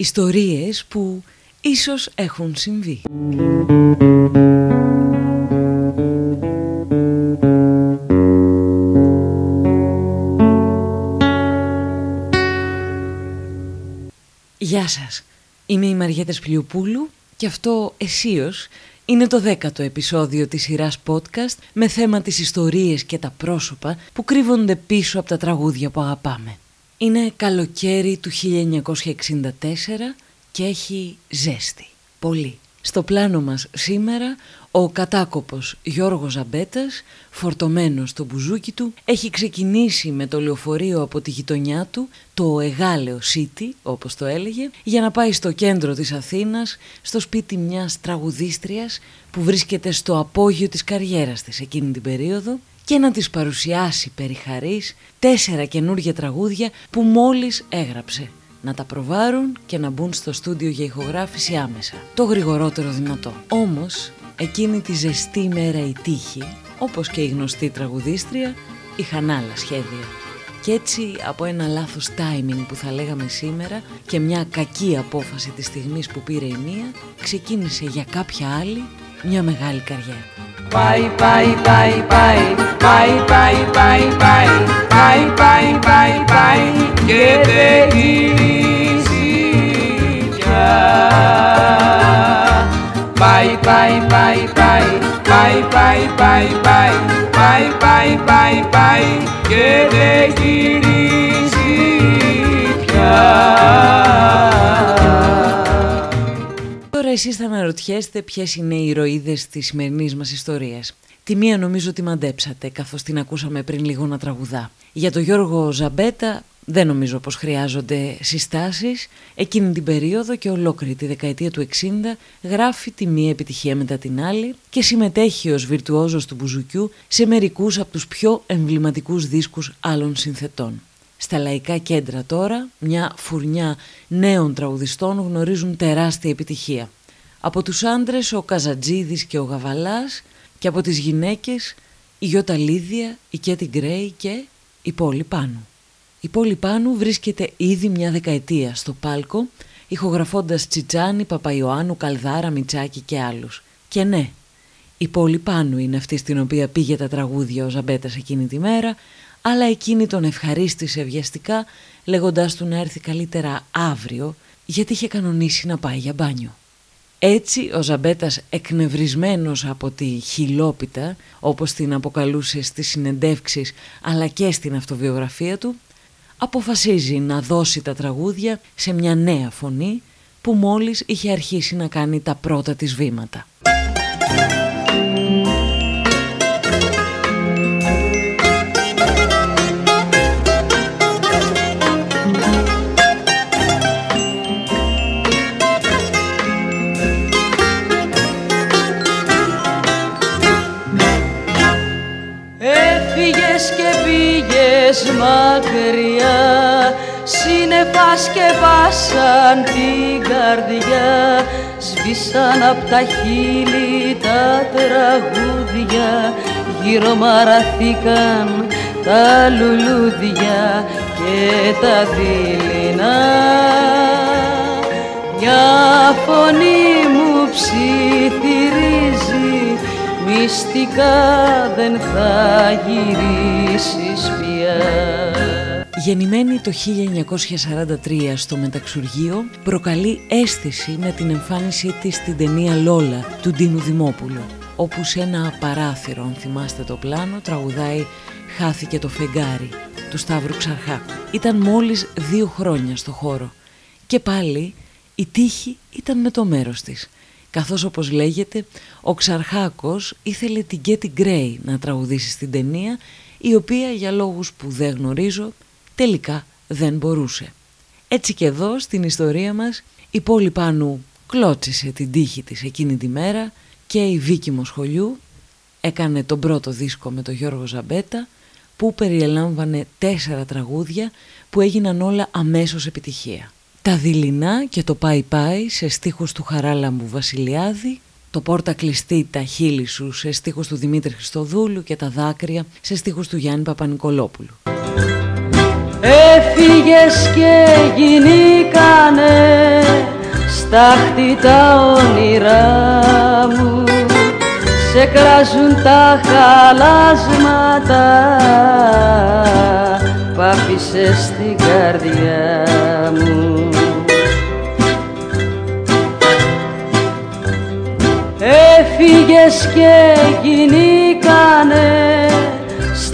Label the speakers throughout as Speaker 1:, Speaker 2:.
Speaker 1: Ιστορίες που ίσως έχουν συμβεί. Γεια σας, είμαι η Μαριέτα Σπλιουπούλου και αυτό εσείως είναι το δέκατο επεισόδιο της σειράς podcast με θέμα τις ιστορίες και τα πρόσωπα που κρύβονται πίσω από τα τραγούδια που αγαπάμε. Είναι καλοκαίρι του 1964 και έχει ζέστη. Πολύ. Στο πλάνο μας σήμερα ο κατάκοπος Γιώργος Ζαμπέτας, φορτωμένος στο μπουζούκι του, έχει ξεκινήσει με το λεωφορείο από τη γειτονιά του, το Εγάλεο City όπως το έλεγε, για να πάει στο κέντρο της Αθήνας, στο σπίτι μιας τραγουδίστριας που βρίσκεται στο απόγειο της καριέρας της εκείνη την περίοδο και να της παρουσιάσει περί χαρής τέσσερα καινούργια τραγούδια που μόλις έγραψε να τα προβάρουν και να μπουν στο στούντιο για ηχογράφηση άμεσα. Το γρηγορότερο δυνατό. Όμως, εκείνη τη ζεστή μέρα η τύχη, όπως και η γνωστή τραγουδίστρια, είχαν άλλα σχέδια. Και έτσι από ένα λάθος timing που θα λέγαμε σήμερα και μια κακή απόφαση της στιγμής που πήρε η μία, ξεκίνησε για κάποια άλλη μια μεγάλη καριέρα. Πάει, πάει, πάει, πάει, πάει, πάει, πάει, πάει, πάει, πάει, πάει, πάει. Και δεν γυρίζει πια. Πάει, πάει, πάει, πάει, πάει, πάει, πάει, πάει, πάει, πάει, πάει, πάει. Και δεν γυρίζει πια. Τώρα εσείς θα αναρωτιέστε ποιες είναι οι ηρωίδες της σημερινής μας ιστορίας. Τη μία νομίζω ότι μαντέψατε καθώς την ακούσαμε πριν λίγο να τραγουδά. Για τον Γιώργο Ζαμπέτα δεν νομίζω πως χρειάζονται συστάσεις. Εκείνη την περίοδο και ολόκληρη τη δεκαετία του 60 γράφει τη μία επιτυχία μετά την άλλη και συμμετέχει ως βιρτουόζος του μπουζουκιού σε μερικούς από τους πιο εμβληματικούς δίσκους άλλων συνθετών. Στα λαϊκά κέντρα τώρα, μια φουρνιά νέων τραγουδιστών γνωρίζουν τεράστια επιτυχία. Από τους άντρες ο Καζατζίδης και ο Γαβαλάς και από τις γυναίκες η Γιώτα Λίδια, η Κέτι Γκρέι και η Πόλη Πάνου. Η Πόλη Πάνου βρίσκεται ήδη μια δεκαετία στο πάλκο ηχογραφώντας Τσιτσάνι, Παπαϊωάννου, Καλδάρα, Μιτσάκη και άλλους. Και ναι, η Πόλη Πάνου είναι αυτή στην οποία πήγε τα τραγούδια ο Ζαμπέτας εκείνη τη μέρα αλλά εκείνη τον ευχαρίστησε βιαστικά λέγοντάς του να έρθει καλύτερα αύριο γιατί είχε κανονίσει να πάει για μπάνιο. Έτσι ο Ζαμπέτας εκνευρισμένος από τη χιλόπιτα όπως την αποκαλούσε στις συνεντεύξεις αλλά και στην αυτοβιογραφία του αποφασίζει να δώσει τα τραγούδια σε μια νέα φωνή που μόλις είχε αρχίσει να κάνει τα πρώτα της βήματα.
Speaker 2: Σύννεφα σκεπάσαν την καρδιά σβήσαν απ' τα χείλη τα τραγούδια γύρω μαραθήκαν τα λουλούδια και τα δειλινά. Μια φωνή μου ψιθυρίζει μυστικά δεν θα γυρίσεις
Speaker 1: Γεννημένη το 1943 στο Μεταξουργείο, προκαλεί αίσθηση με την εμφάνισή της στην ταινία «Λόλα» του Ντίνου Δημόπουλου, όπου σε ένα παράθυρο, αν θυμάστε το πλάνο, τραγουδάει «Χάθηκε το φεγγάρι» του Σταύρου Ξαρχάκου. Ήταν μόλις δύο χρόνια στο χώρο και πάλι η τύχη ήταν με το μέρος της καθώς όπως λέγεται ο Ξαρχάκος ήθελε την Getty Γκρέι να τραγουδήσει στην ταινία η οποία για λόγους που δεν γνωρίζω τελικά δεν μπορούσε. Έτσι και εδώ στην ιστορία μας η πόλη Πάνου κλώτσισε την τύχη της εκείνη τη μέρα και η Βίκη Μοσχολιού έκανε τον πρώτο δίσκο με τον Γιώργο Ζαμπέτα που περιελάμβανε τέσσερα τραγούδια που έγιναν όλα αμέσως επιτυχία. Τα δειλινά και το πάει πάει σε στίχους του Χαράλαμπου Βασιλιάδη το πόρτα κλειστή τα χείλη σου σε στίχους του Δημήτρη Χριστοδούλου και τα δάκρυα σε στίχους του Γιάννη Παπα-Νικολόπουλου.
Speaker 2: Έφυγες και γινήκανε στάχτη τα όνειρά μου. Σε κράζουν τα χαλάσματα που άφησες στην καρδιά μου. Έφυγες και γινήκανε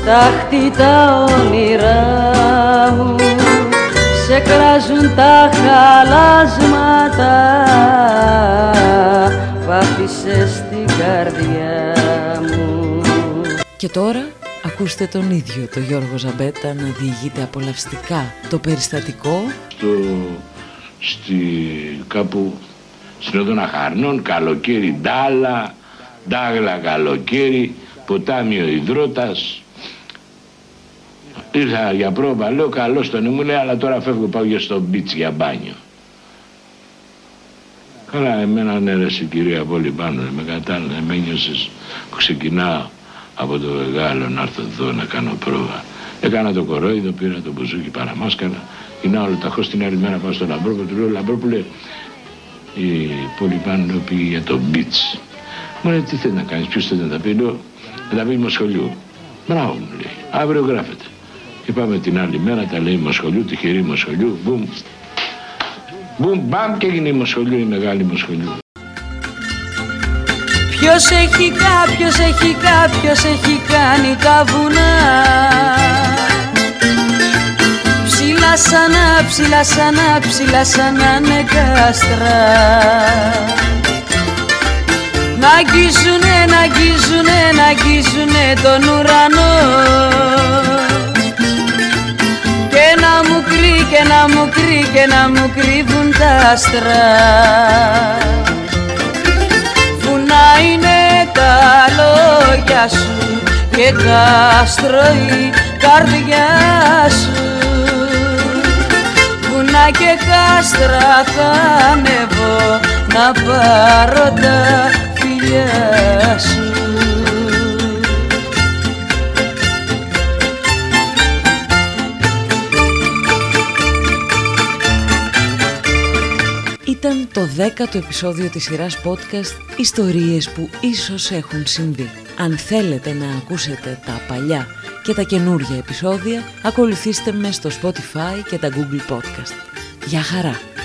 Speaker 2: στάχτη τα όνειρά μου. Σε κράζουν τα χαλάσματα. Που άφησες στην καρδιά μου.
Speaker 1: Και τώρα ακούστε τον ίδιο το Γιώργο Ζαμπέτα να διηγείται απολαυστικά το περιστατικό.
Speaker 3: Στο, στη, κάπου στην Οδόνα Χαρνών, καλοκαίρι Ντάλα, Ντάγλα καλοκαίρι, ποτάμιο Ιδρώτας. Ήρθα για πρόβα, λέω καλώς τον μου λέει, αλλά τώρα φεύγω πάω για στο μπίτς για μπάνιο. Καλά, εμένα ναι ρε κυρία πολύ πάνω, με κατάλαβε, με νιώσες που ξεκινάω από το μεγάλο να έρθω εδώ να κάνω πρόβα. Έκανα το κορόιδο, πήρα το μπουζούκι παραμάσκανα, γυρνάω όλο τα την άλλη μέρα πάω στο Λαμπρόπουλο, του λέω Λαμπρόπουλε, η πολύ πάνω πήγε για το beach. Μου λέει τι θέλει να κάνεις, ποιος θέλει να τα πει, λέω να τα πει Μοσχολιού. Μπράβο μου λέει, αύριο γράφεται. Και πάμε την άλλη μέρα, τα λέει Μοσχολιού, τυχερή Μοσχολιού, μπουμ. Μπουμ, μπαμ και έγινε η Μοσχολιού, η μεγάλη Μοσχολιού.
Speaker 2: Ποιος έχει κάποιος έχει κάποιος έχει κάνει τα βουνά Ψηλά σανά, ψηλά σανά, ψηλά σανά ναι κάστρα Να αγγίζουνε, να αγγίζουνε, να αγγίζουνε τον ουρανό Και να μου κρύ, και να μου κρύ, και να μου κρύβουν τα άστρα. Βουνά είναι τα λόγια σου και τα στρώει καρδιά σου. Βουνά και κάστρα θα ανεβώ να πάρω τα φιλιά σου
Speaker 1: Ήταν το δέκατο επεισόδιο της σειράς podcast «Ιστορίες που ίσως έχουν συμβεί». Αν θέλετε να ακούσετε τα παλιά και τα καινούργια επεισόδια, ακολουθήστε με στο Spotify και τα Google Podcast. Γεια χαρά!